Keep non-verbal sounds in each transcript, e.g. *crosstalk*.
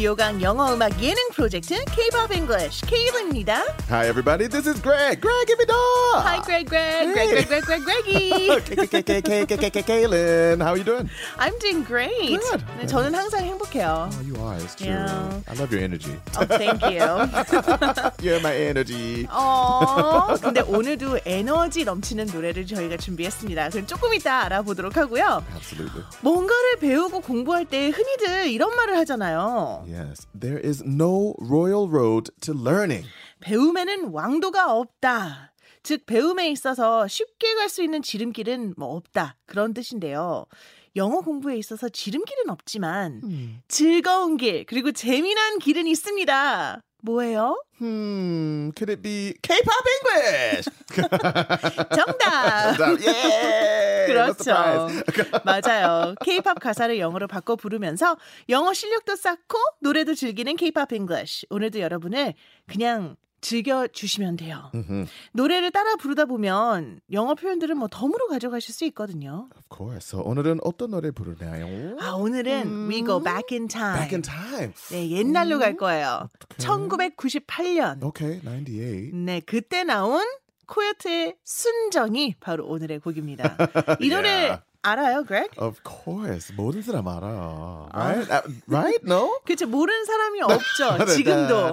귀요강 영어 음악 예능 프로젝트 K-pop English Kaylin입니다. Hi, everybody. This is Greg. Greg, give me dog. Hi Greg, Greg, Greg, Greg, Greg, Greg, Greggy. Kaylin, how are you doing? I'm doing great. Good. 네, 저는 항상 행복해요. Oh, you are. It's true. Yeah. I love your energy. Oh, thank you. You're my energy. 어, 근데 오늘도 에너지 넘치는 노래를 저희가 준비했습니다. 그럼 조금 이따 알아보도록 하고요. Absolutely. 뭔가를 배우고 공부할 때 흔히들 이런 말을 하잖아요. Yes. There is no royal road to learning. 배움에는 왕도가 없다. 즉 배움에 있어서 쉽게 갈 수 있는 지름길은 뭐 없다. 그런 뜻인데요. 영어 공부에 있어서 지름길은 없지만 즐거운 길 그리고 재미난 길은 있습니다. 뭐예요? Hmm. Could it be K-pop English? *laughs* 정답. yeah. 그렇죠. Surprise. *laughs* 맞아요. K-팝 가사를 영어로 바꿔 부르면서 영어 실력도 쌓고 노래도 즐기는 K-팝 English. 오늘도 여러분을 그냥 즐겨 주시면 돼요. 노래를 따라 부르다 보면 영어 표현들은 뭐 덤으로 가져가실 수 있거든요. Of course. So 오늘은 어떤 노래 부르나요? 아, 오늘은 We Go Back in Time. Back in time. 네, 옛날로 갈 거예요. 1998년. Okay, 98. 네, 그때 나온 코요트의 순정이 바로 오늘의 곡입니다. *laughs* 이 노래 Yeah. 알아요, Greg? Of course. 모든 사람 알아. Right? Uh, right? No? *laughs* 그렇죠. 모르는 사람이 *laughs* 없죠. *laughs* 지금도.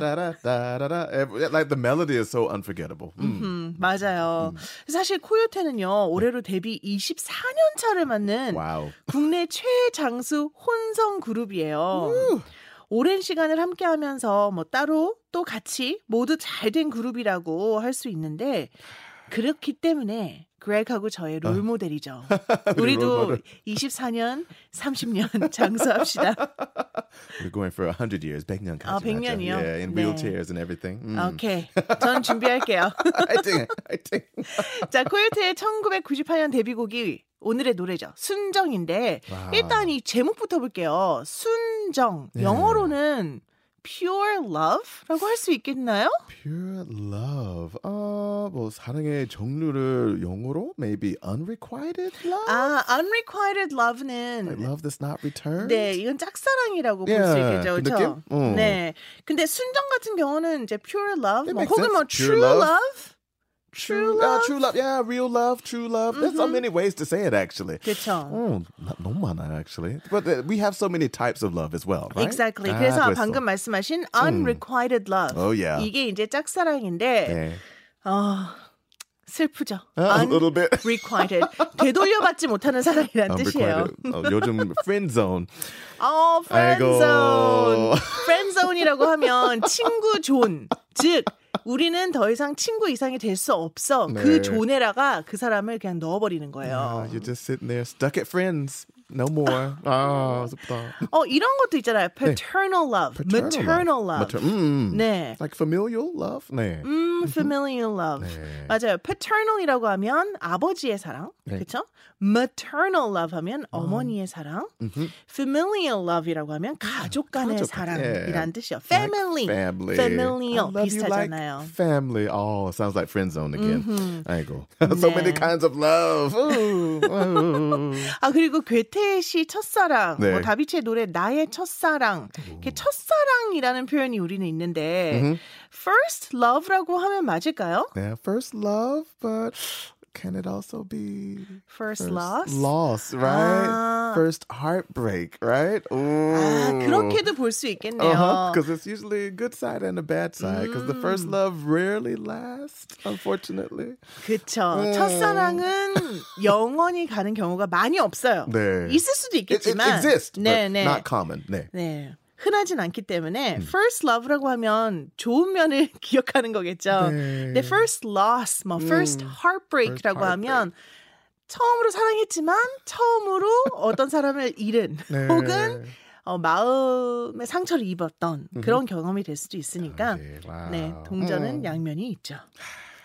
Like the melody is so unforgettable. 음, 맞아요. 사실 코요테는요, 올해로 데뷔 24년 차를 맞는 Wow. 국내 최장수 혼성 그룹이에요. 오랜 시간을 함께 하면서 뭐 따로 또 같이 모두 잘 된 그룹이라고 할 수 있는데 그렇기 때문에 그렉하고 저의 롤 모델이죠. *laughs* 우리도 모델. 24년, 30년 *laughs* 장수합시다. *laughs* We're going for 100 years. 100년까지. 아, 100년이요? Yeah, in 네. wheelchairs and everything. Mm. 오케이. 전 준비할게요. 화이팅! 화이팅! 자, 코요테의 1998년 데뷔곡이 오늘의 노래죠. 순정인데. 일단 이 제목부터 볼게요. 순정. 네. 영어로는 pure love라고 할 수 있겠나요? Pure love. 어, 뭐 사랑의 종류를 영어로 maybe unrequited love? 아, unrequited Like love는 love that's not returned? 네, 이건 짝사랑이라고 볼수 Yeah, 있겠죠. 그 그렇죠? 느낌? 어. 네. 근데 순정 같은 경우는 이제 pure love 뭐 혹은 뭐 true love. love? True, uh, true love. Yeah, real love, true love. There's so many ways to say it actually. 그렇죠. Oh, 나- 너무 많아요, actually. But uh, we have so many types of love as well, right? Exactly. 아, 그래서 그랬어. 방금 말씀하신 unrequited love. Oh, yeah. 이게 이제 짝사랑인데 네. 아, 슬프죠. A little bit. unrequited. 되돌려받지 못하는 사랑이란 뜻이에요. Unrequited. 어, 요즘 friend zone. 어, 아이고. 프렌즈온. 프렌즈온이라고 하면 친구 존. 즉 우리는 더 이상 친구 이상이 될 수 없어. 네. 그 zone에다가 그 사람을 그냥 넣어버리는 거예요. Uh, you're just sitting there stuck at friends. No more. 아, 슬프다. 어 이런 것도 있잖아요. paternal love, maternal love. Mater- 음. 네. Like familial love? 네. 음, *laughs* familial love. 네. 맞아요. paternal이라고 하면 아버지의 사랑. 네. 그렇죠? maternal love 하면 어머니의 사랑. familial love이라고 하면 가족 간의 가족, 사랑이란 예. 뜻이요. Like family, family. familial I love you like 비슷하잖아요. family. Oh, sounds like friend zone again. 아이고. *laughs* so many 네. kinds of love. Ooh, *laughs* ooh. 아 그리고 괴테 씨 첫사랑, 네. 뭐 다비치의 노래 나의 첫사랑, 이렇게 첫사랑이라는 표현이 우리는 있는데 first love라고 하면 맞을까요? Yeah, first love, but can it also be First, first loss. Loss, right? 아. First heartbreak, right? 아 Ooh. 그렇게도 볼 수 있겠네요. Uh-huh, because it's usually a good side and a bad side. Because the first Mm. love rarely lasts, unfortunately. 그쵸. 음. 첫사랑은 *laughs* 영원히 가는 경우가 많이 없어요. 네. 있을 수도 It, it 있겠지만. exists, 네, but 네. not common. 네. 네. 흔하진 않기 때문에 음. first love라고 하면 좋은 면을 *laughs* 기억하는 거겠죠. 네. 근데 first loss, 뭐 first heartbreak라고 음. First heartbreak. 하면 처음으로 사랑했지만 처음으로 어떤 사람을 잃은 *laughs* 네. 혹은 어, 마음의 상처를 입었던 그런 경험이 될 수도 있으니까 네, wow. 네, 동전은 음. 양면이 있죠.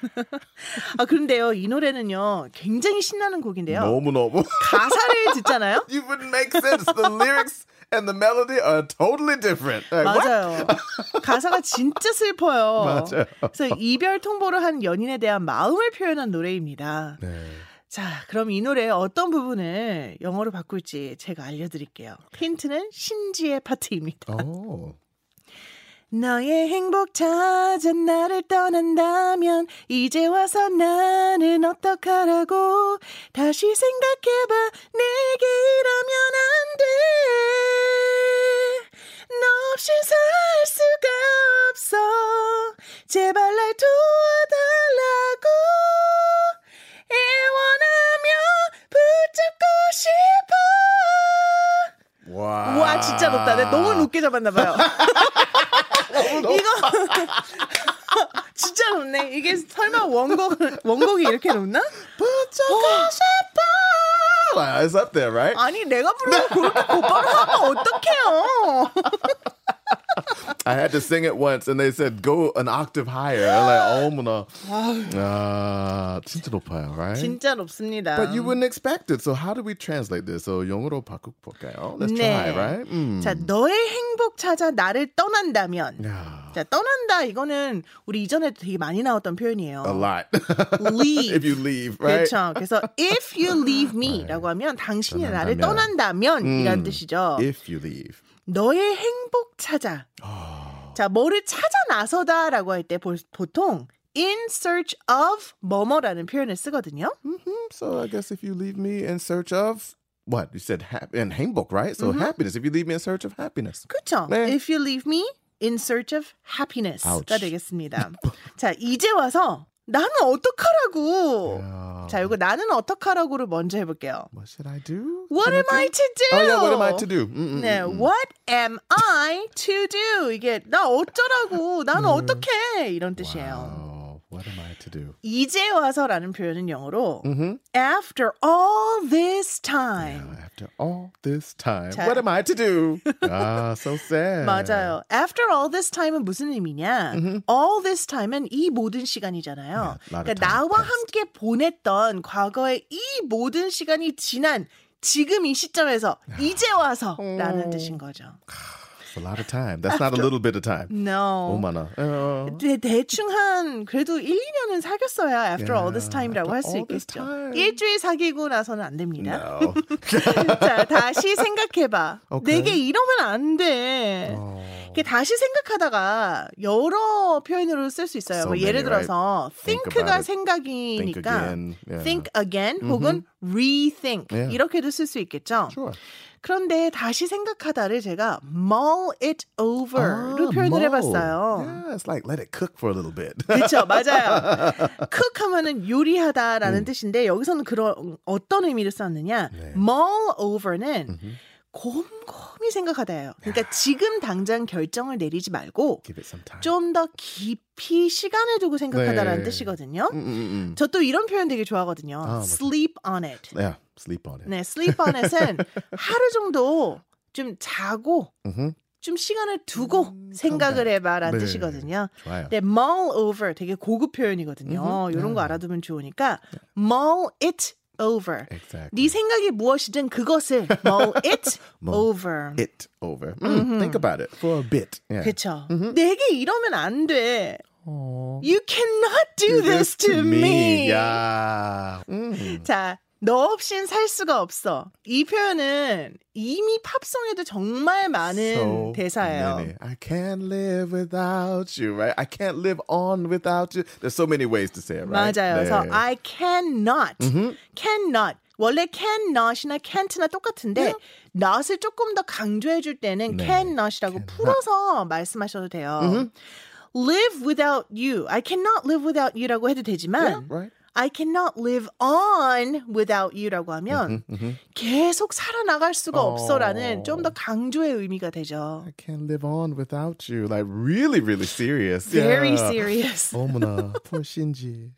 *laughs* 아 그런데요 이 노래는요 굉장히 신나는 곡인데요 너무 너무. 가사를 듣잖아요 you wouldn't make sense. The lyrics and the melody are totally different. Like? 맞아요 가사가 진짜 슬퍼요 *laughs* 맞아요. 그래서 이별 통보를 한 연인에 대한 마음을 표현한 노래입니다 네. 자, 그럼 이 노래의 어떤 부분을 영어로 바꿀지 제가 알려드릴게요. 힌트는 신지의 파트입니다. Oh. 너의 행복 찾아 나를 떠난다면 이제 와서 나는 어떡하라고? 다시 생각해봐. 내게 이러면 안돼 너 없이 살 수가 없어. 제발 날 도와달라고. 애원하며 붙잡고 싶어. Wow. 와 진짜 높다. 내가 너무 높게 잡았나 봐요 *laughs* 이거 *laughs* 진짜 높네. 이게 설마 원곡 원곡이 이렇게 높나? It's up there, right? 아니 내가 부르고 그렇게 곧바로 하면 어떡해요? I had to sing it once, and they said go an octave higher. I'm like, 어머나. 아, 진짜 높아요, right? 진짜 높습니다. But you wouldn't expect it. So how do we translate this? So 영어로 바꿔 볼까요? Let's 네. try, right? 음. 자 너의 행복 찾아 나를 떠난다면. 야, 자 떠난다 이거는 우리 이전에도 되게 많이 나왔던 표현이에요. a lot. Leave. if you leave, right? 그렇죠. 그래서 if you leave me라고 하면 당신이 나를 떠난다면 이란 뜻이죠. If you leave. 너의 행복 찾아. 자, 뭐를 찾아 나서다라고 할 때 보통 in search of 뭐뭐라는 표현을 쓰거든요. Hmm, So I guess if you leave me in search of what you said, hap- and 행복, right? So happiness. If you leave me in search of happiness. 그렇죠. 네. If you leave me in search of happiness가. 되겠습니다. 자, 이제 와서 나는 어떡하라고. 야. 자, 이거 나는 어떡하라고를 먼저 해볼게요. What should I do? What am I to do? Oh yeah, what am I to do? Mm, mm, 네, mm, mm. what am I to do? 이게 나 어쩌라고, 나는 어떡해 이런 뜻이에요. Wow. What am I to do? 이제 와서라는 표현은 영어로 Mm-hmm. after all this time. After all this time, 자. what am I to do? ah, so sad. 맞아요. After all this time은 무슨 의미냐? All this time은 이 모든 시간이잖아요. Yeah, 그러니까 나와 passed. 함께 보냈던 과거의 이 모든 시간이 지난 지금 이 시점에서 이제 와서라는 뜻인 거죠. It's a lot of time. That's not a little bit of time. No. 오만아. 어. 대, 대충 한 그래도 1, 2년은 사귀었어야 after all this Yeah, time이라고 할 수 있겠죠. time. 일주일 사귀고 나서는 안 됩니다. No. 자, 다시 생각해봐. 오케이. 내게 이러면 안 돼. 어. 이게 다시 생각하다가 여러 표현으로 쓸 수 있어요. So 뭐 예를 many, 들어서 Think think가. 생각이니까 Think again. Yeah. think again 혹은 rethink Yeah. 이렇게도 쓸 수 있겠죠. Sure. 그런데 다시 생각하다를 제가 mull it over로 표현을 mull. 해봤어요. Yeah, it's like let it cook for a little bit. *laughs* 그렇죠, 맞아요. *laughs* cook 하면은 요리하다라는 뜻인데 여기서는 그런 어떤 의미를 썼느냐? 네. mull over는 곰곰이 생각하다예요. 그러니까 지금 당장 결정을 내리지 말고. 좀 더 깊이 시간을 두고 생각하다라는 네. 뜻이거든요. 음, 음, 음. 저또 이런 표현 되게 좋아하거든요. 아, sleep on it. Yeah, sleep on it. 네, sleep on it은 하루 정도 좀 자고 Mhm. 좀 시간을 두고 음, 생각을 해봐라는 네. 뜻이거든요. 좋아요. 네, mull over 되게 고급 표현이거든요. 음흠. 이런 거 네. 알아두면 좋으니까 mull it over. Exactly. 네 생각이 무엇이든 그것을 mull it over. it over. Mm, Think about it for a bit. Yeah. 그렇죠. 내게 이러면 안 돼. Aw. You cannot do this to me. Yeah. Mm. 자, 너 없인 살 수가 없어. 이 표현은 이미 팝송에도 정말 많은 So 대사예요. many. I can't live without you, right? I can't live on without you. There's so many ways to say it, right? 맞아요. 그래서 네. I cannot, cannot. 원래 cannot이나 can't나 똑같은데 not을 조금 더 강조해 줄 때는 네. cannot이라고 풀어서 말씀하셔도 돼요. live without you. I cannot live without you라고 해도 되지만 Yeah, right. I cannot live on without you라고 하면 계속 살아나갈 수가 없어라는 좀 더 강조의 의미가 되죠. I can't live on without you. Like really, really serious. Very yeah. serious. 어머나, poor 신지.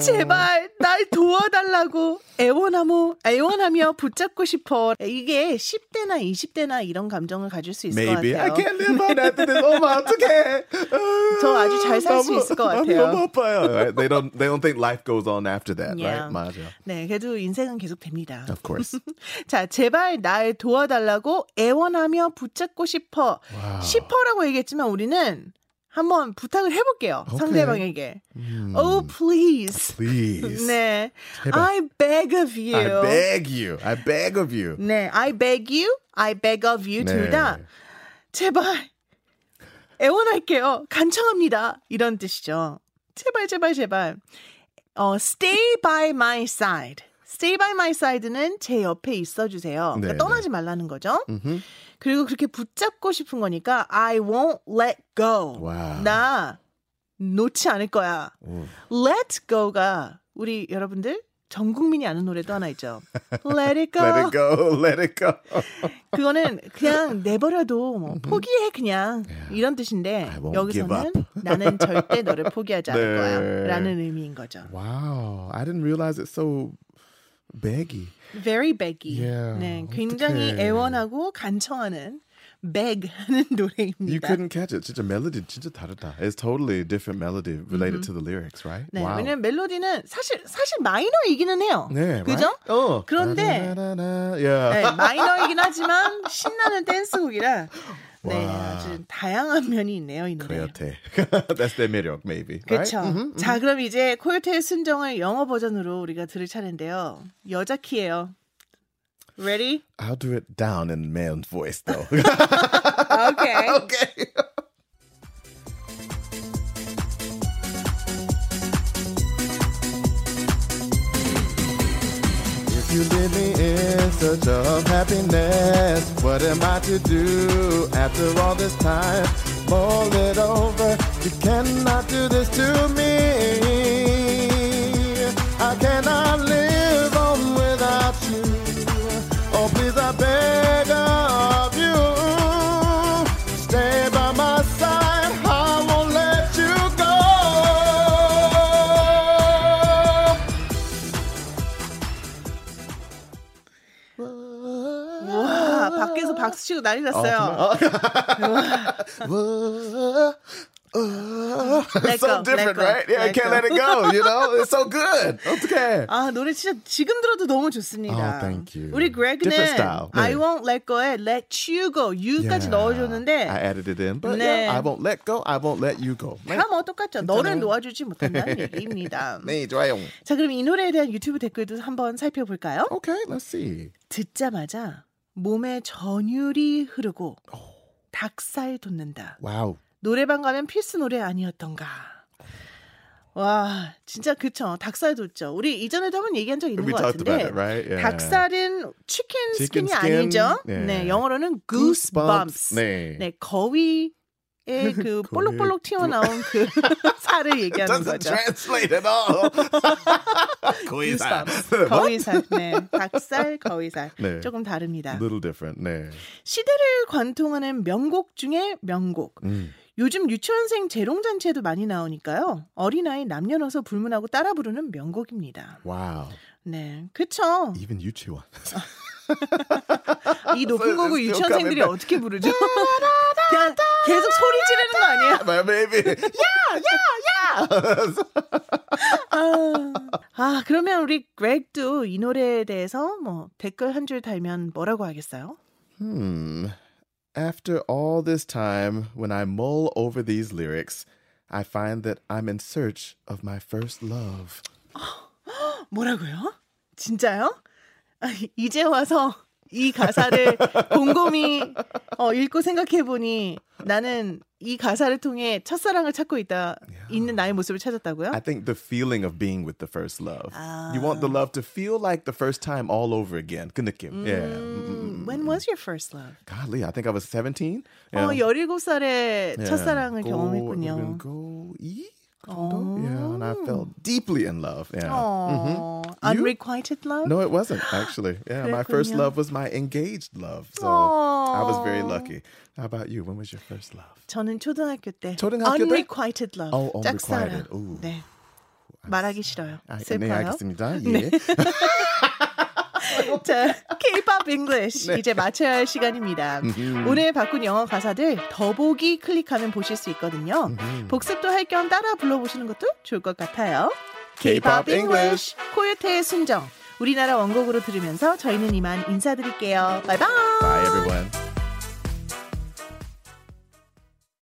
제발 날 도와달라고 애원하며 애원하며 붙잡고 싶어. 이게 10대나 20대나 이런 감정을 가질 수 있을 Maybe 것 I 같아요. can't live on after this. 어머 어떡해. 저 아주 잘 살수 너무- 있을 것 너무 같아요. 아파요. Right? They don't they don't think life goes on after that, Yeah. right? 맞아. 네, 그래도 인생은 계속 됩니다. Of course. 자, 제발 날 도와달라고 애원하며 붙잡고 싶어. Wow. 싶어라고 얘기했지만 우리는 한번 부탁을 해볼게요. Okay. 상대방에게. Hmm. Oh, please. Please. 네. 제발. I beg of you. I beg you. I beg of you. 네. I beg you. I beg of you. 네. 둘다 제발 애원할게요. 간청합니다. 이런 뜻이죠. 제발 제발 제발. 어, stay by my side. stay by my side는 제 옆에 있어 주세요. 그러니까 네, 떠나지 말라는 거죠. 그리고 그렇게 붙잡고 싶은 거니까 I won't let go. Wow. 나 놓지 않을 거야. 오. Let go가 우리 여러분들 전 국민이 아는 노래도 하나 있죠. *laughs* Let it go. Let it go. Let it go. *laughs* 그거는 그냥 내버려도 뭐 포기해 그냥 이런 뜻인데 여기서는 나는 절대 너를 *laughs* 포기하지 않을 네. 거야라는 의미인 거죠. Wow. I didn't realize it's so beggy. Very beggy. Yeah, 네, 굉장히 어떡해. 애원하고 간청하는 beg 하는 *laughs* You 노래입니다. couldn't catch it. 진짜 멜로디 진짜 다르다. It's totally different melody related to the lyrics, right? 네, wow. 왜냐면 멜로디는 사실 사실 마이너이기는 해요. 네, 그죠? right? 어. 그런데 *laughs* yeah. 네, 마이너이긴 하지만 신나는 댄스곡이라 네, 와. 아주 다양한 면이 있네요, 이 노래. 코요테. *laughs* That's their 매력, maybe. 그렇죠. Right? 자, 그럼 이제 코요테의 순정을 영어 버전으로 우리가 들을 차례인데요. 여자 키예요. Ready? I'll do it down in man's voice, though. *laughs* *laughs* Okay. okay. If you leave me in search of happiness, what am I to do after all this time? Mull it over. You cannot do this to me. I cannot 와, 밖에서 박수 치고 난리 났어요. it's so different, right? Yeah, I can't let it go. You know, it's so good. Okay. 아, 노래 진짜 지금 들어도 너무 좋습니다. Oh, thank you. 우리 style. I 네. won't let go에 let you go, you까지 넣어줬는데 I added it in, but 네. yeah, I won't let go. I won't let you go. 다뭐 똑같죠. 너를 놓아주지 못한다는 얘기입니다. 네, 좋아요. 자, 그럼 이 노래에 대한 유튜브 댓글도 한번 살펴볼까요? Okay, let's see. 듣자마자 몸에 전율이 흐르고 닭살 돋는다. Wow. 노래방 가면 필수 노래 아니었던가. 와, 진짜 그쵸. 닭살 돋죠. 우리 이전에도 한번 얘기한 적 있는 것 같은데. right? Yeah. 닭살은 치킨 Chicken 스킨이 skin. 아니죠. 네. 네, 영어로는 goosebumps. 네. 네, 거위의 *laughs* 그 거위. 볼록볼록 튀어나온 그 *laughs* 살을 얘기하는 거죠. *laughs* 고이살. goosebumps. 거위살. 네, 닭살, 거위살. 네. 조금 다릅니다. Little different. 네. 시대를 관통하는 명곡 중에 명곡. 음. 요즘 유치원생 재롱잔치에도 많이 나오니까요. 어린아이 남녀노소 불문하고 따라 부르는 명곡입니다. Wow. 네, 그쵸. Even 유치원. 이 높은 곡을 유치원생들이 back. 어떻게 부르죠? *laughs* 그냥 계속 소리 지르는 거 아니에요? My baby. 아, 아, 그러면 우리 그렉도 이 노래에 대해서 뭐 댓글 한 줄 달면 뭐라고 하겠어요? Hmm. After all this time, when I mull over these lyrics, I find that I'm in search of my first love. 뭐라고요? 진짜요? 아, 이제 와서 이 가사를 곰곰이 어, 읽고 생각해보니 나는 이 가사를 통해 첫사랑을 찾고 있다 있는 나의 모습을 찾았다고요? I think the feeling of being with the first love. 아. You want the love to feel like the first time all over again. 그 느낌. 음, yeah. 음, when was your first love? Golly, I think I was 17. Yeah. 어, 17살에 yeah. 첫사랑을 go, 경험했군요. Go 2? Oh. Yeah, and I fell oh. deeply in love. Yeah. Mm-hmm. Unrequited love? No, it wasn't actually. *laughs* Yeah, my first love was my engaged love. So Aww. I was very lucky. How about you? When was your first love? 저는 초등학교 때 초등학교 unrequited 때? love. Oh, unrequited. 짝사랑. 오. 네. 말하기 싫어요. 아, 슬퍼요. 네, 알겠습니다. 예. 네. *laughs* 자, K-pop English 네. 이제 마쳐야 할 시간입니다. 오늘 바꾼 영어 가사들 더보기 클릭하면 보실 수 있거든요. 복습도 할 겸 따라 불러보시는 것도 좋을 것 같아요. K-pop English. 코요태의 순정 우리나라 원곡으로 들으면서 저희는 이만 인사드릴게요. 바이바이. Bye, everyone.